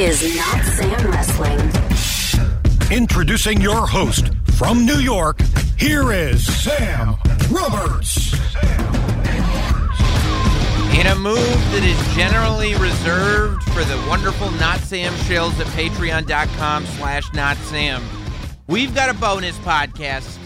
is Not Sam Wrestling. Introducing your host from New York, here is Sam Roberts. In a move that is generally reserved for the wonderful Not Sam shills at patreon.com slash not Sam, we've got a bonus podcast.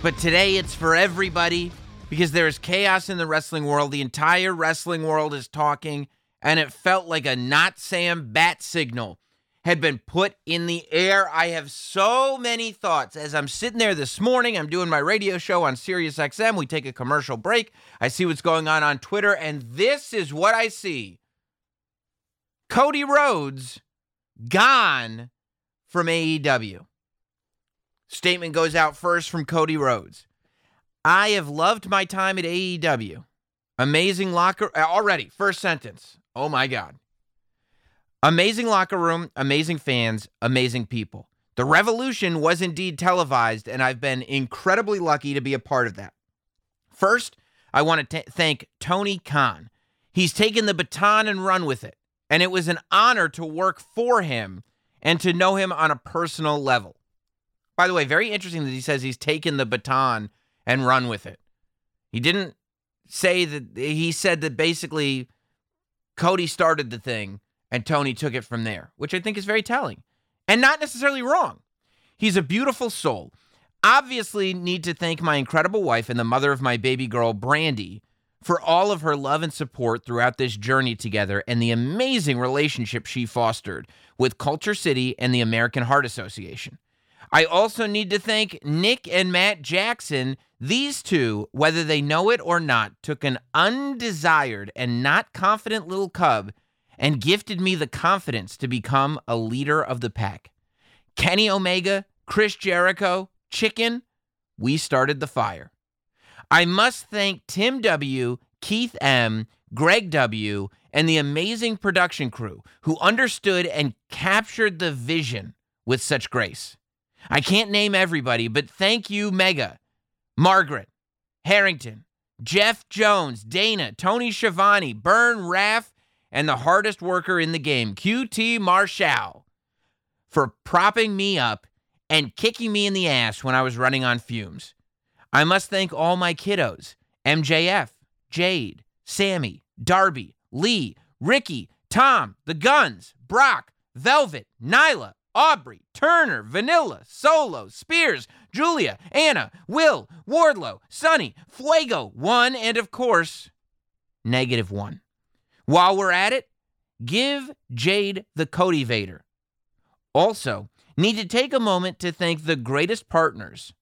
But today it's for everybody because there is chaos in the wrestling world. The entire wrestling world is talking, and it felt like a Not Sam bat signal had been put in the air. I have so many thoughts as I'm sitting there this morning. I'm doing my radio show on Sirius XM. We take a commercial break. I see what's going on on Twitter, and this is what I see Cody Rhodes gone from AEW. Statement goes out first from Cody Rhodes. I have loved my time at AEW. Amazing locker already. First sentence. Oh my God. Amazing locker room, amazing fans, amazing people. The revolution was indeed televised, and I've been incredibly lucky to be a part of that. First, I want to t- thank Tony Khan. He's taken the baton and run with it, and it was an honor to work for him and to know him on a personal level. By the way, very interesting that he says he's taken the baton and run with it. He didn't say that, he said that basically Cody started the thing and Tony took it from there, which I think is very telling and not necessarily wrong. He's a beautiful soul. Obviously, need to thank my incredible wife and the mother of my baby girl, Brandy, for all of her love and support throughout this journey together and the amazing relationship she fostered with KultureCity and the American Heart Association. I also need to thank Nick and Matt Jackson. These two, whether they know it or not, took an undesired and not confident little cub and gifted me the confidence to become a leader of the pack. Kenny Omega, Chris Jericho, Chicken, we started the fire. I must thank Tim W., Keith M., Greg W., and the amazing production crew who understood and captured the vision with such grace. I can't name everybody, but thank you, Mega, Margaret, Harrington, Jeff Jones, Dana, Tony Schiavone, Burn Raff, and the hardest worker in the game, QT Marshall, for propping me up and kicking me in the ass when I was running on fumes. I must thank all my kiddos MJF, Jade, Sammy, Darby, Lee, Ricky, Tom, The Guns, Brock, Velvet, Nyla, Aubrey, Turner, Vanilla, Solo, Spears, Julia, Anna, Will, Wardlow, Sonny, Fuego, One, and of course, Negative One. While we're at it, give Jade the Cody Vader. Also, need to take a moment to thank the greatest partners,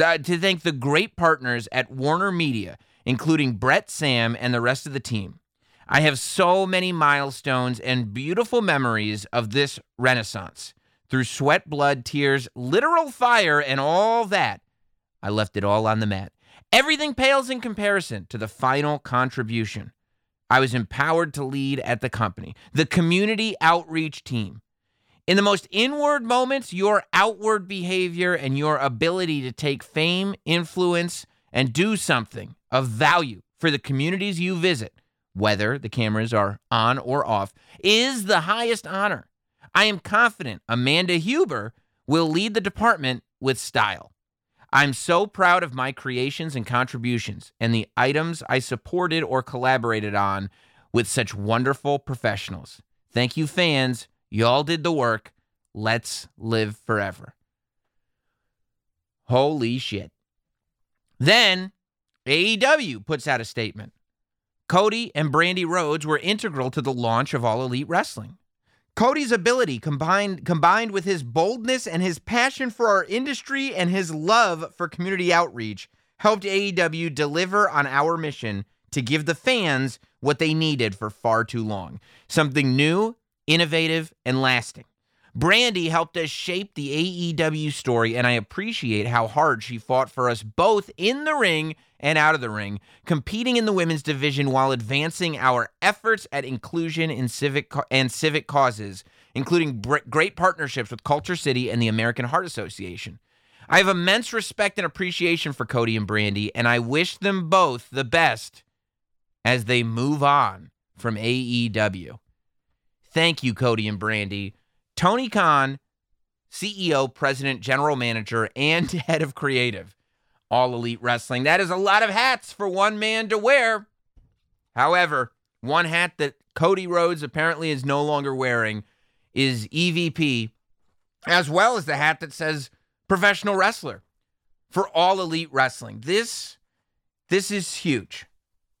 uh, to thank the great partners at Warner Media, including Brett, Sam, and the rest of the team. I have so many milestones and beautiful memories of this renaissance. Through sweat, blood, tears, literal fire, and all that, I left it all on the mat. Everything pales in comparison to the final contribution. I was empowered to lead at the company, the community outreach team. In the most inward moments, your outward behavior and your ability to take fame, influence, and do something of value for the communities you visit, whether the cameras are on or off, is the highest honor. I am confident Amanda Huber will lead the department with style. I'm so proud of my creations and contributions and the items I supported or collaborated on with such wonderful professionals. Thank you, fans. Y'all did the work. Let's live forever. Holy shit. Then AEW puts out a statement. Cody and Brandy Rhodes were integral to the launch of All Elite Wrestling. Cody's ability combined combined with his boldness and his passion for our industry and his love for community outreach helped AEW deliver on our mission to give the fans what they needed for far too long. Something new, innovative, and lasting. Brandy helped us shape the AEW story, and I appreciate how hard she fought for us both in the ring and out of the ring, competing in the women's division while advancing our efforts at inclusion in civic and civic causes, including great partnerships with KultureCity and the American Heart Association. I have immense respect and appreciation for Cody and Brandy, and I wish them both the best as they move on from AEW. Thank you, Cody and Brandy. Tony Khan, CEO, President, General Manager, and Head of Creative, All Elite Wrestling. That is a lot of hats for one man to wear. However, one hat that Cody Rhodes apparently is no longer wearing is EVP, as well as the hat that says professional wrestler for All Elite Wrestling. This this is huge.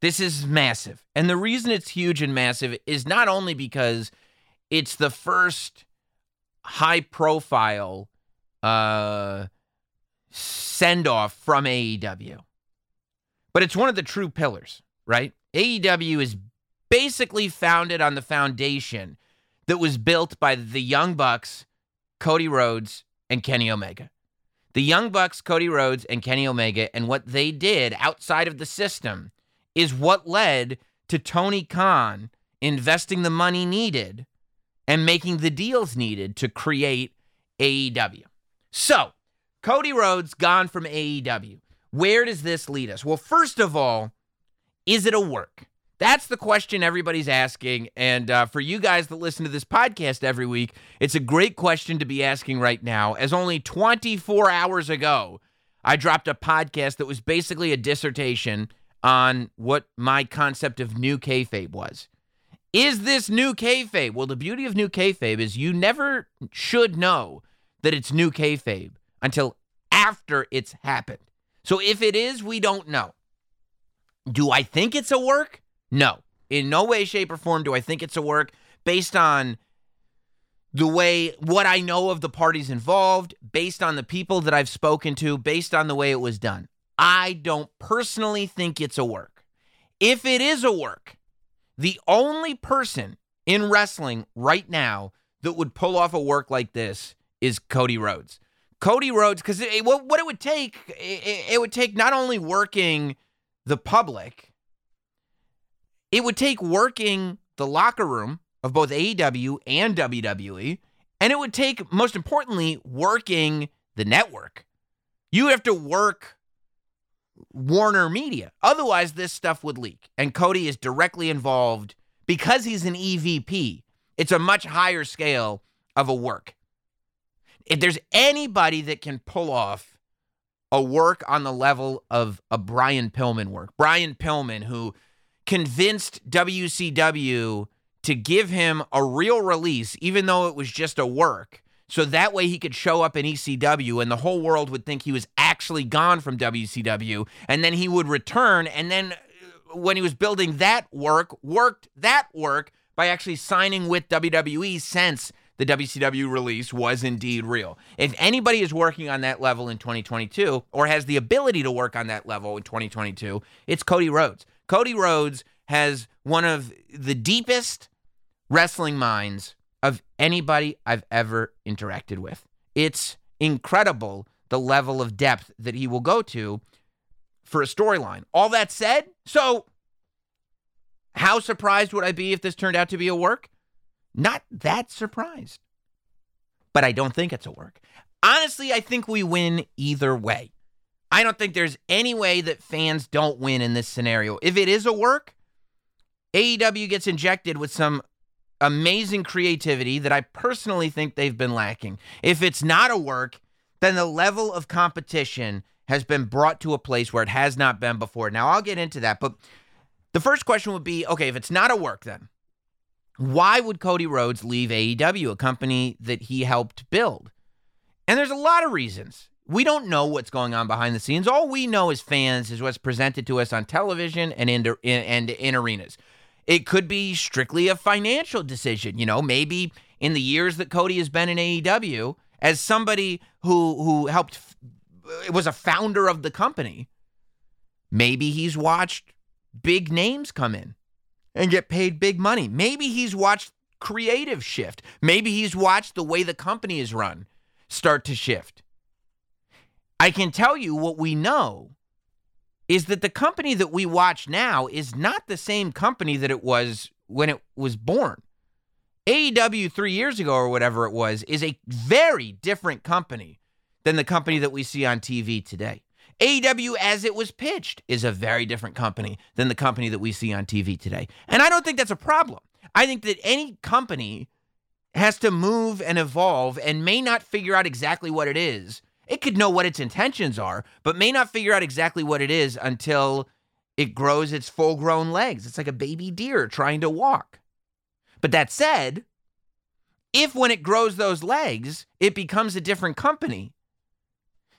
This is massive. And the reason it's huge and massive is not only because it's the first high profile uh, send off from AEW, but it's one of the true pillars, right? AEW is basically founded on the foundation that was built by the Young Bucks, Cody Rhodes, and Kenny Omega. The Young Bucks, Cody Rhodes, and Kenny Omega, and what they did outside of the system is what led to Tony Khan investing the money needed and making the deals needed to create AEW. So, Cody Rhodes gone from AEW. Where does this lead us? Well, first of all, is it a work? That's the question everybody's asking. And uh, for you guys that listen to this podcast every week, it's a great question to be asking right now. As only 24 hours ago, I dropped a podcast that was basically a dissertation on what my concept of new kayfabe was. Is this new kayfabe? Well, the beauty of new kayfabe is you never should know that it's new kayfabe until after it's happened. So if it is, we don't know. Do I think it's a work? No. In no way, shape, or form do I think it's a work based on the way what I know of the parties involved, based on the people that I've spoken to, based on the way it was done. I don't personally think it's a work. If it is a work, the only person in wrestling right now that would pull off a work like this is Cody Rhodes. Cody Rhodes, because what it would take, it, it would take not only working the public, it would take working the locker room of both AEW and WWE, and it would take, most importantly, working the network. You have to work Warner Media. Otherwise, this stuff would leak. And Cody is directly involved because he's an EVP. It's a much higher scale of a work. If there's anybody that can pull off a work on the level of a Brian Pillman work, Brian Pillman, who convinced WCW to give him a real release, even though it was just a work, so that way he could show up in ECW and the whole world would think he was actually gone from WCW. And then he would return. And then uh, when he was building that work, worked that work by actually signing with WWE since the WCW release was indeed real. If anybody is working on that level in 2022 or has the ability to work on that level in 2022, it's Cody Rhodes. Cody Rhodes has one of the deepest wrestling minds of anybody I've ever interacted with. It's incredible the level of depth that he will go to for a storyline. All that said, so how surprised would I be if this turned out to be a work? Not that surprised. But I don't think it's a work. Honestly, I think we win either way. I don't think there's any way that fans don't win in this scenario. If it is a work, AEW gets injected with some amazing creativity that I personally think they've been lacking. If it's not a work, then the level of competition has been brought to a place where it has not been before. Now, I'll get into that, but the first question would be okay, if it's not a work, then why would Cody Rhodes leave AEW, a company that he helped build? And there's a lot of reasons. We don't know what's going on behind the scenes. All we know as fans is what's presented to us on television and in, and in arenas. It could be strictly a financial decision. You know, maybe in the years that Cody has been in AEW, as somebody who who helped it was a founder of the company, maybe he's watched big names come in and get paid big money. Maybe he's watched creative shift. Maybe he's watched the way the company is run start to shift. I can tell you what we know is that the company that we watch now is not the same company that it was when it was born. AEW three years ago or whatever it was is a very different company than the company that we see on TV today. AEW, as it was pitched, is a very different company than the company that we see on TV today. And I don't think that's a problem. I think that any company has to move and evolve and may not figure out exactly what it is. It could know what its intentions are, but may not figure out exactly what it is until it grows its full grown legs. It's like a baby deer trying to walk. But that said, if when it grows those legs, it becomes a different company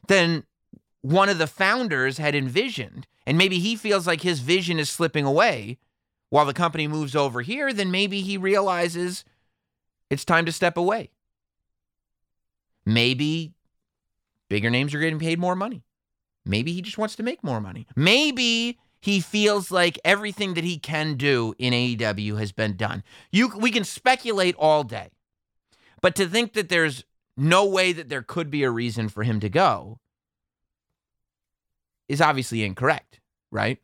than one of the founders had envisioned, and maybe he feels like his vision is slipping away while the company moves over here, then maybe he realizes it's time to step away. Maybe bigger names are getting paid more money. Maybe he just wants to make more money. Maybe he feels like everything that he can do in AEW has been done. You we can speculate all day. But to think that there's no way that there could be a reason for him to go is obviously incorrect, right?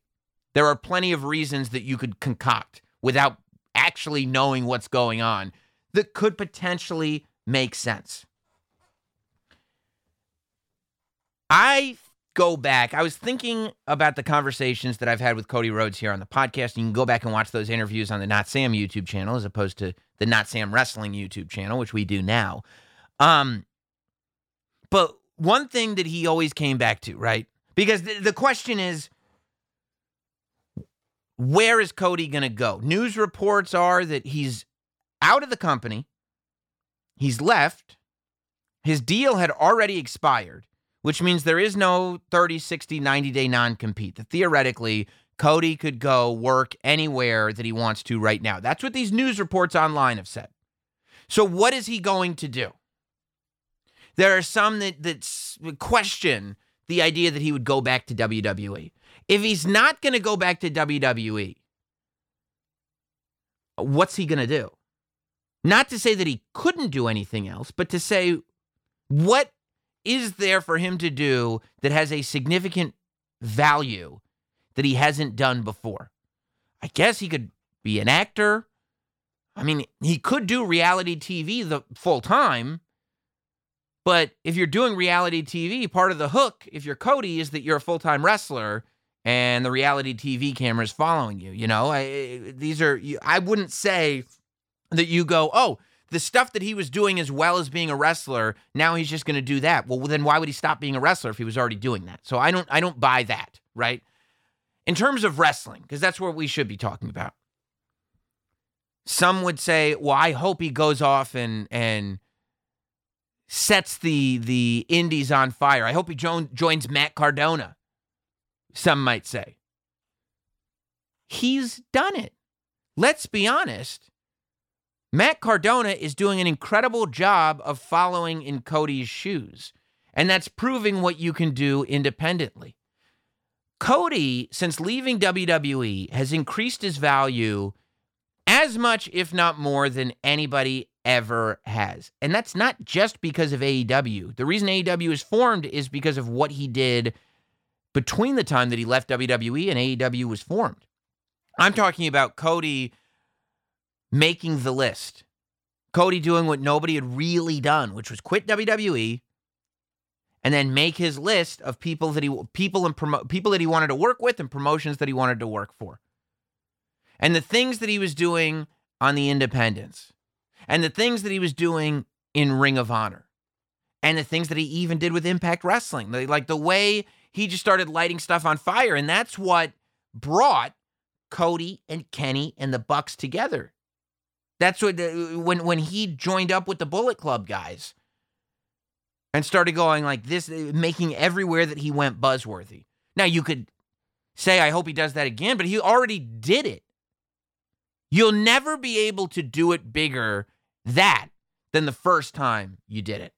There are plenty of reasons that you could concoct without actually knowing what's going on that could potentially make sense. I go back. I was thinking about the conversations that I've had with Cody Rhodes here on the podcast. You can go back and watch those interviews on the Not Sam YouTube channel as opposed to the Not Sam Wrestling YouTube channel, which we do now. Um, but one thing that he always came back to, right? Because the, the question is, where is Cody going to go? News reports are that he's out of the company. He's left. His deal had already expired, which means there is no 30, 60, 90 day non compete. That theoretically, Cody could go work anywhere that he wants to right now. That's what these news reports online have said. So, what is he going to do? There are some that, that question the idea that he would go back to WWE. If he's not going to go back to WWE, what's he going to do? Not to say that he couldn't do anything else, but to say what is there for him to do that has a significant value that he hasn't done before? I guess he could be an actor. I mean, he could do reality TV the full time. But if you're doing reality TV, part of the hook, if you're Cody, is that you're a full time wrestler and the reality TV camera is following you. You know, I, these are, I wouldn't say that you go, oh, the stuff that he was doing as well as being a wrestler, now he's just going to do that. Well, then why would he stop being a wrestler if he was already doing that? So I don't I don't buy that, right? In terms of wrestling, because that's what we should be talking about. Some would say, "Well, I hope he goes off and and sets the the indies on fire. I hope he jo- joins Matt Cardona." Some might say. He's done it. Let's be honest. Matt Cardona is doing an incredible job of following in Cody's shoes, and that's proving what you can do independently. Cody, since leaving WWE, has increased his value as much, if not more, than anybody ever has. And that's not just because of AEW. The reason AEW is formed is because of what he did between the time that he left WWE and AEW was formed. I'm talking about Cody making the list. Cody doing what nobody had really done, which was quit WWE and then make his list of people that he people and promo, people that he wanted to work with and promotions that he wanted to work for. And the things that he was doing on the independents. And the things that he was doing in Ring of Honor. And the things that he even did with Impact Wrestling. Like the way he just started lighting stuff on fire and that's what brought Cody and Kenny and the Bucks together. That's what when when he joined up with the Bullet Club guys and started going like this, eh, making everywhere that he went buzzworthy. Now you could say, I hope he does that again, but he already did it. You'll never be able to do it bigger that than the first time you did it.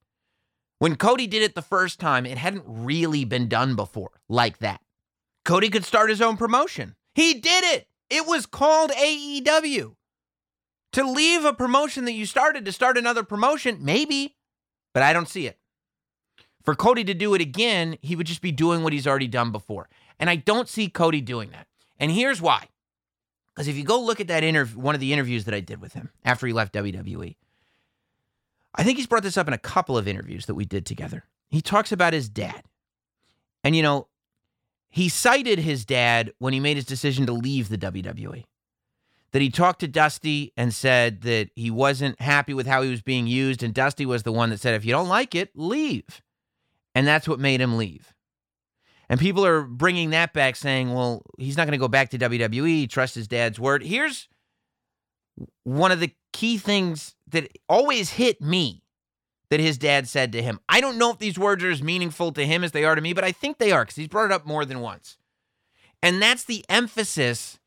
When Cody did it the first time, it hadn't really been done before like that. Cody could start his own promotion. He did it. It was called AEW. To leave a promotion that you started to start another promotion, maybe, but I don't see it. For Cody to do it again, he would just be doing what he's already done before. And I don't see Cody doing that. And here's why. Because if you go look at that interview, one of the interviews that I did with him after he left WWE, I think he's brought this up in a couple of interviews that we did together. He talks about his dad. And, you know, he cited his dad when he made his decision to leave the WWE. That he talked to Dusty and said that he wasn't happy with how he was being used. And Dusty was the one that said, if you don't like it, leave. And that's what made him leave. And people are bringing that back saying, well, he's not going to go back to WWE, trust his dad's word. Here's one of the key things that always hit me that his dad said to him. I don't know if these words are as meaningful to him as they are to me, but I think they are because he's brought it up more than once. And that's the emphasis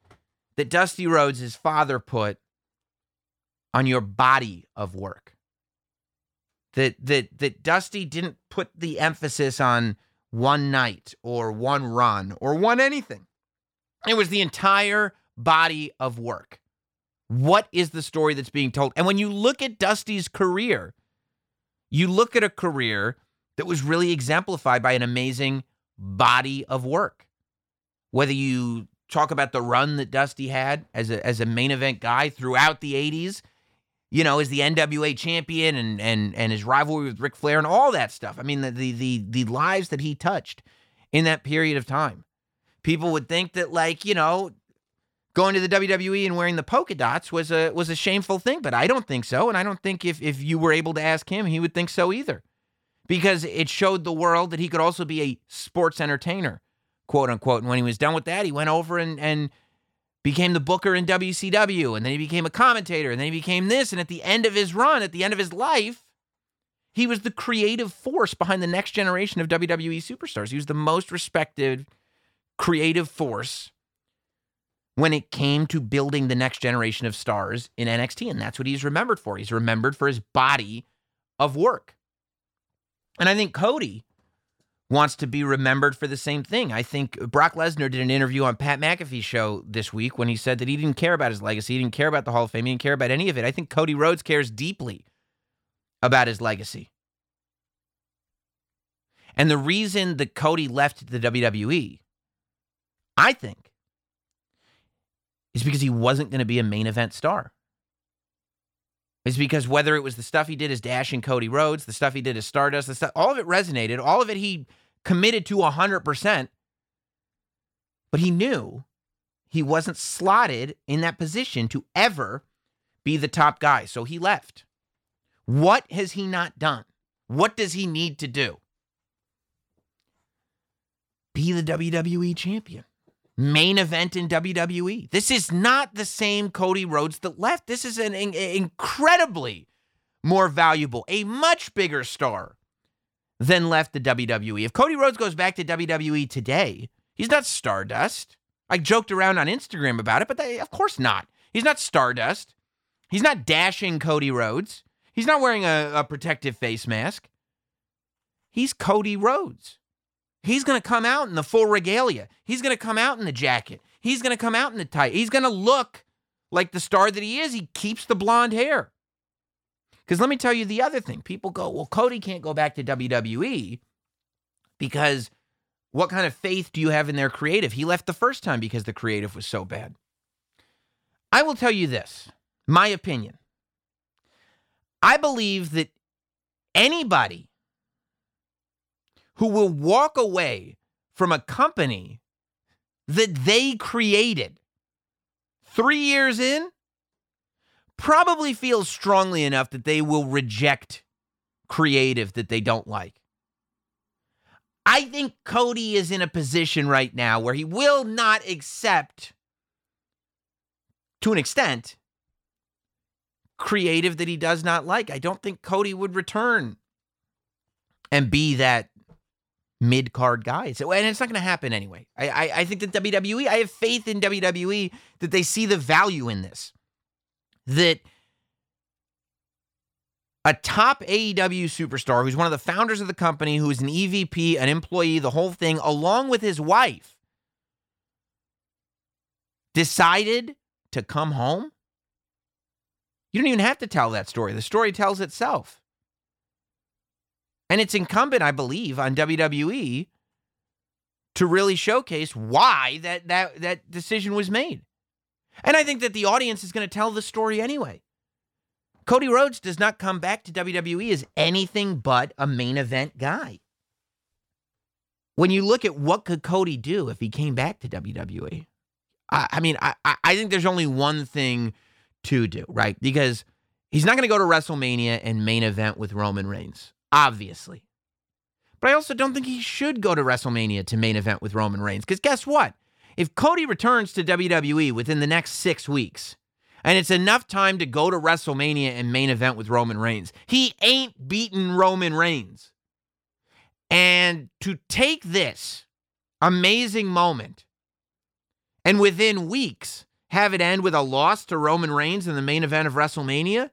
that Dusty Rhodes, his father, put on your body of work. That that that Dusty didn't put the emphasis on one night or one run or one anything. It was the entire body of work. What is the story that's being told? And when you look at Dusty's career, you look at a career that was really exemplified by an amazing body of work. Whether you talk about the run that Dusty had as a as a main event guy throughout the 80s, you know, as the NWA champion and and and his rivalry with Ric Flair and all that stuff. I mean, the the the, the lives that he touched in that period of time. People would think that like, you know, going to the WWE and wearing the polka dots was a was a shameful thing, but I don't think so, and I don't think if if you were able to ask him, he would think so either. Because it showed the world that he could also be a sports entertainer, quote unquote. And when he was done with that, he went over and and became the booker in WCW, and then he became a commentator, and then he became this, and at the end of his run, at the end of his life, he was the creative force behind the next generation of WWE superstars. He was the most respected creative force when it came to building the next generation of stars in NXT. And that's what he's remembered for. He's remembered for his body of work. And I think Cody wants to be remembered for the same thing. I think Brock Lesnar did an interview on Pat McAfee's show this week when he said that he didn't care about his legacy, he didn't care about the Hall of Fame, he didn't care about any of it. I think Cody Rhodes cares deeply about his legacy. And the reason that Cody left the WWE, I think, is because he wasn't going to be a main event star. Is because whether it was the stuff he did as Dashing Cody Rhodes, the stuff he did as Stardust, the stuff, all of it resonated, all of it he committed to 100%. But he knew he wasn't slotted in that position to ever be the top guy. So he left. What has he not done? What does he need to do? Be the WWE champion main event in WWE. This is not the same Cody Rhodes that left. This is an in- incredibly more valuable, a much bigger star than left the WWE. If Cody Rhodes goes back to WWE today, he's not Stardust. I joked around on Instagram about it, but they, of course not. He's not Stardust. He's not dashing Cody Rhodes. He's not wearing a, a protective face mask. He's Cody Rhodes. He's going to come out in the full regalia. He's going to come out in the jacket. He's going to come out in the tie. He's going to look like the star that he is. He keeps the blonde hair. Because let me tell you the other thing. People go, well, Cody can't go back to WWE because what kind of faith do you have in their creative? He left the first time because the creative was so bad. I will tell you this my opinion. I believe that anybody who will walk away from a company that they created three years in probably feels strongly enough that they will reject creative that they don't like. I think Cody is in a position right now where he will not accept, to an extent, creative that he does not like. I don't think Cody would return and be that mid card guys. And it's not going to happen anyway. I, I, I think that WWE, I have faith in WWE that they see the value in this. That a top AEW superstar who's one of the founders of the company, who's an EVP, an employee, the whole thing, along with his wife, decided to come home. You don't even have to tell that story. The story tells itself. And it's incumbent, I believe, on WWE to really showcase why that that that decision was made. And I think that the audience is going to tell the story anyway. Cody Rhodes does not come back to WWE as anything but a main event guy. When you look at what could Cody do if he came back to WWE, I, I mean, I, I think there's only one thing to do, right? Because he's not going to go to WrestleMania and main event with Roman Reigns, obviously. But I also don't think he should go to WrestleMania to main event with Roman Reigns. Because guess what? If Cody returns to WWE within the next six weeks, and it's enough time to go to WrestleMania and main event with Roman Reigns, he ain't beaten Roman Reigns. And to take this amazing moment and within weeks have it end with a loss to Roman Reigns in the main event of WrestleMania,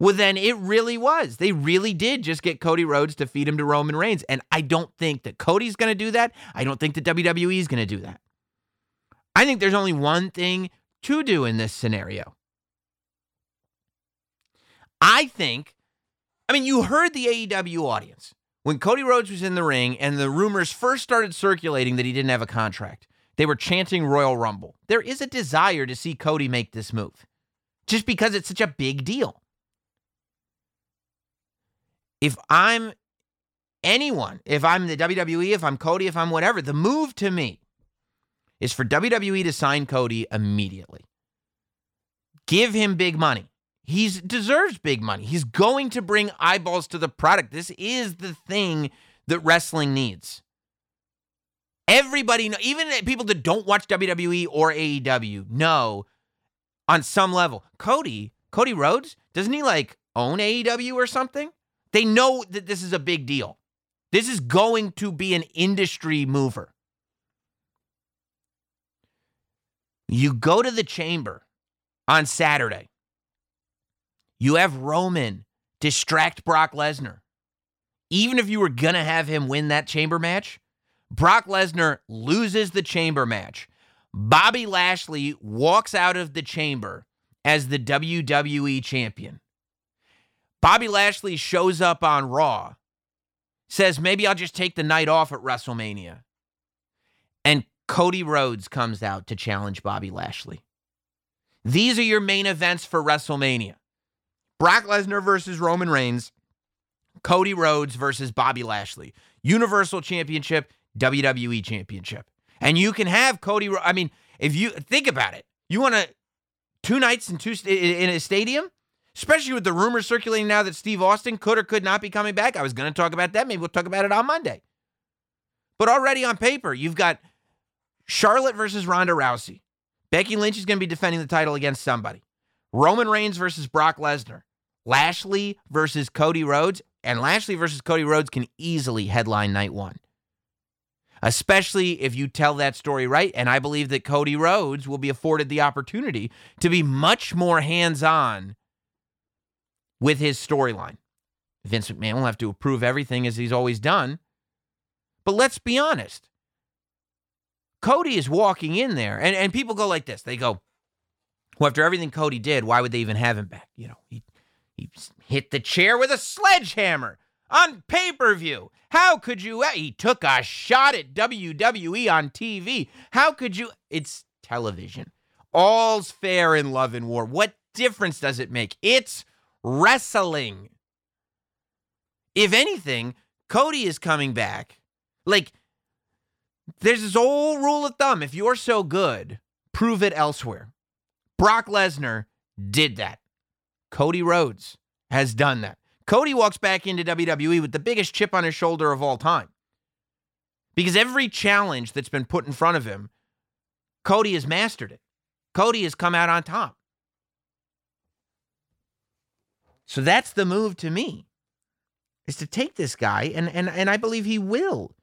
well, then it really was. They really did just get Cody Rhodes to feed him to Roman Reigns. And I don't think that Cody's going to do that. I don't think that WWE is going to do that. I think there's only one thing to do in this scenario. I think, I mean, you heard the AEW audience when Cody Rhodes was in the ring and the rumors first started circulating that he didn't have a contract. They were chanting Royal Rumble. There is a desire to see Cody make this move just because it's such a big deal. If I'm anyone, if I'm the WWE, if I'm Cody, if I'm whatever, the move to me is for WWE to sign Cody immediately. Give him big money. He deserves big money. He's going to bring eyeballs to the product. This is the thing that wrestling needs. Everybody, know, even people that don't watch WWE or AEW, know on some level. Cody, Cody Rhodes, doesn't he like own AEW or something? They know that this is a big deal. This is going to be an industry mover. You go to the chamber on Saturday. You have Roman distract Brock Lesnar. Even if you were going to have him win that chamber match, Brock Lesnar loses the chamber match. Bobby Lashley walks out of the chamber as the WWE champion. Bobby Lashley shows up on Raw, says, maybe I'll just take the night off at WrestleMania. And Cody Rhodes comes out to challenge Bobby Lashley. These are your main events for WrestleMania Brock Lesnar versus Roman Reigns, Cody Rhodes versus Bobby Lashley, Universal Championship, WWE Championship. And you can have Cody. I mean, if you think about it, you want to two nights in two in a stadium, especially with the rumors circulating now that Steve Austin could or could not be coming back. I was going to talk about that. Maybe we'll talk about it on Monday. But already on paper, you've got Charlotte versus Ronda Rousey. Becky Lynch is going to be defending the title against somebody. Roman Reigns versus Brock Lesnar. Lashley versus Cody Rhodes. And Lashley versus Cody Rhodes can easily headline night one especially if you tell that story right. And I believe that Cody Rhodes will be afforded the opportunity to be much more hands on with his storyline. Vince McMahon will have to approve everything as he's always done. But let's be honest. Cody is walking in there, and, and people go like this. They go, well, after everything Cody did, why would they even have him back? You know, he, he hit the chair with a sledgehammer on pay per view. How could you? He took a shot at WWE on TV. How could you? It's television. All's fair in love and war. What difference does it make? It's wrestling. If anything, Cody is coming back. Like, there's this old rule of thumb if you're so good, prove it elsewhere. Brock Lesnar did that. Cody Rhodes has done that. Cody walks back into WWE with the biggest chip on his shoulder of all time. Because every challenge that's been put in front of him, Cody has mastered it. Cody has come out on top. So that's the move to me. Is to take this guy and and and I believe he will.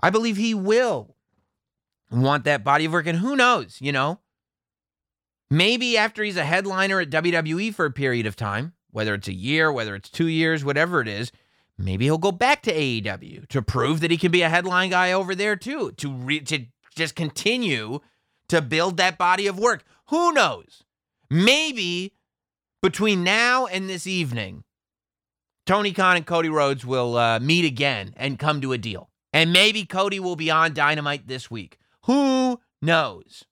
I believe he will want that body of work and who knows, you know? Maybe after he's a headliner at WWE for a period of time, whether it's a year, whether it's two years, whatever it is, maybe he'll go back to AEW to prove that he can be a headline guy over there too, to re- to just continue to build that body of work. Who knows? Maybe between now and this evening, Tony Khan and Cody Rhodes will uh, meet again and come to a deal. And maybe Cody will be on Dynamite this week. Who knows?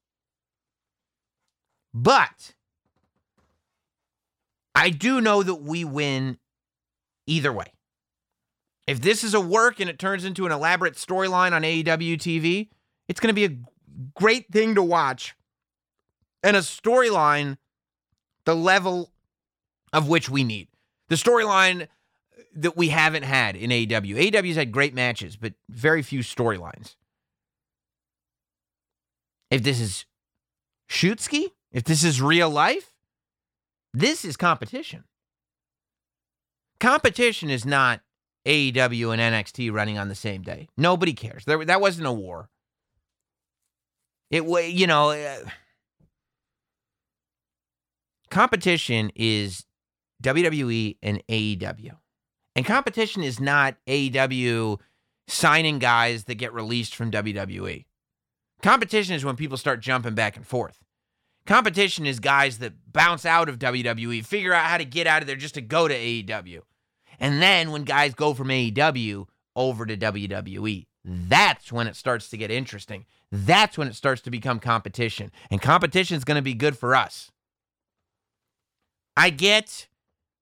But I do know that we win either way. If this is a work and it turns into an elaborate storyline on AEW TV, it's going to be a great thing to watch and a storyline the level of which we need. The storyline that we haven't had in AEW. AEW's had great matches, but very few storylines. If this is Shootski, if this is real life, this is competition. Competition is not AEW and NXT running on the same day. Nobody cares. There, that wasn't a war. It you know, uh, competition is WWE and AEW. And competition is not AEW signing guys that get released from WWE. Competition is when people start jumping back and forth. Competition is guys that bounce out of WWE, figure out how to get out of there just to go to AEW. And then when guys go from AEW over to WWE, that's when it starts to get interesting. That's when it starts to become competition. And competition is going to be good for us. I get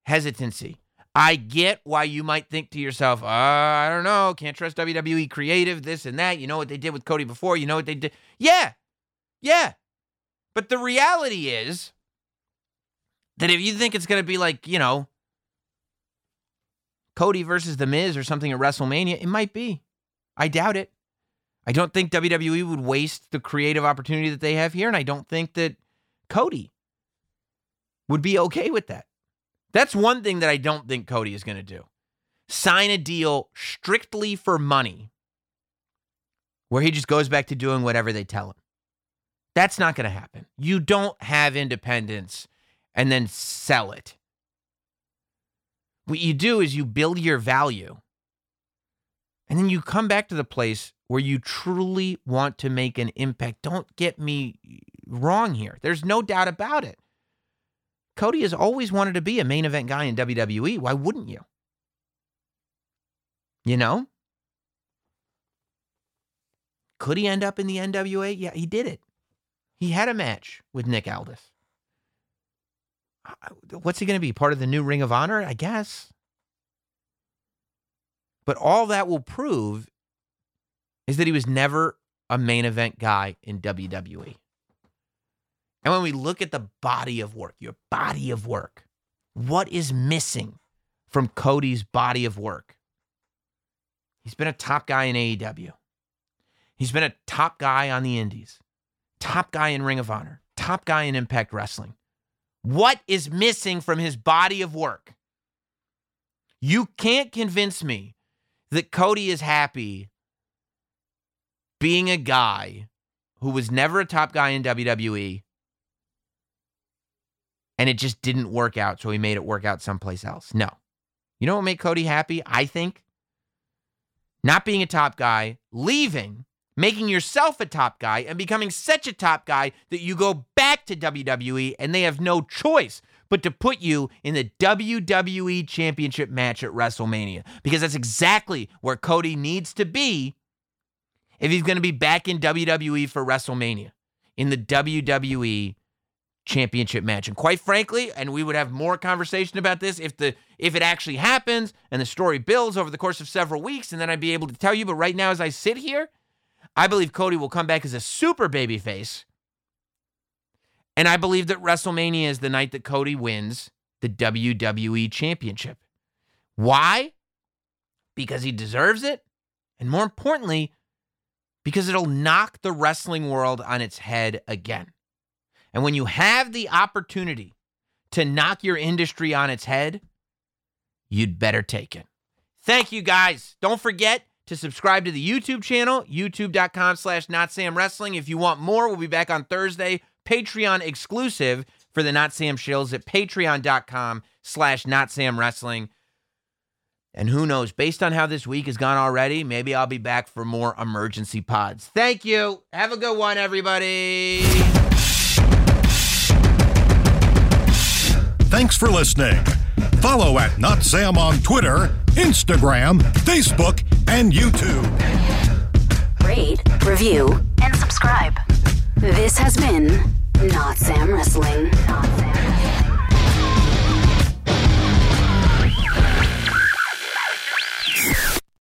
hesitancy. I get why you might think to yourself, uh, I don't know, can't trust WWE creative, this and that. You know what they did with Cody before. You know what they did. Yeah, yeah. But the reality is that if you think it's going to be like, you know, Cody versus The Miz or something at WrestleMania, it might be. I doubt it. I don't think WWE would waste the creative opportunity that they have here. And I don't think that Cody would be okay with that. That's one thing that I don't think Cody is going to do. Sign a deal strictly for money where he just goes back to doing whatever they tell him. That's not going to happen. You don't have independence and then sell it. What you do is you build your value and then you come back to the place where you truly want to make an impact. Don't get me wrong here. There's no doubt about it. Cody has always wanted to be a main event guy in WWE. Why wouldn't you? You know? Could he end up in the NWA? Yeah, he did it. He had a match with Nick Aldis. What's he going to be? Part of the new Ring of Honor? I guess. But all that will prove is that he was never a main event guy in WWE. And when we look at the body of work, your body of work, what is missing from Cody's body of work? He's been a top guy in AEW. He's been a top guy on the Indies, top guy in Ring of Honor, top guy in Impact Wrestling. What is missing from his body of work? You can't convince me that Cody is happy being a guy who was never a top guy in WWE and it just didn't work out. So he made it work out someplace else. No. You know what made Cody happy? I think not being a top guy, leaving, making yourself a top guy, and becoming such a top guy that you go back to WWE and they have no choice but to put you in the WWE Championship match at WrestleMania. Because that's exactly where Cody needs to be if he's going to be back in WWE for WrestleMania, in the WWE championship match. And quite frankly, and we would have more conversation about this if the if it actually happens and the story builds over the course of several weeks, and then I'd be able to tell you. But right now, as I sit here, I believe Cody will come back as a super baby face. And I believe that WrestleMania is the night that Cody wins the WWE Championship. Why? Because he deserves it. And more importantly, because it'll knock the wrestling world on its head again. And when you have the opportunity to knock your industry on its head, you'd better take it. Thank you guys. Don't forget to subscribe to the YouTube channel, youtube.com slash not Sam Wrestling. If you want more, we'll be back on Thursday, Patreon exclusive for the Not Sam Shills at patreon.com slash not Sam Wrestling. And who knows, based on how this week has gone already, maybe I'll be back for more emergency pods. Thank you. Have a good one, everybody. Thanks for listening. Follow at Not Sam on Twitter, Instagram, Facebook, and YouTube. Rate, review, and subscribe. This has been Not Sam Wrestling. Not Sam Wrestling.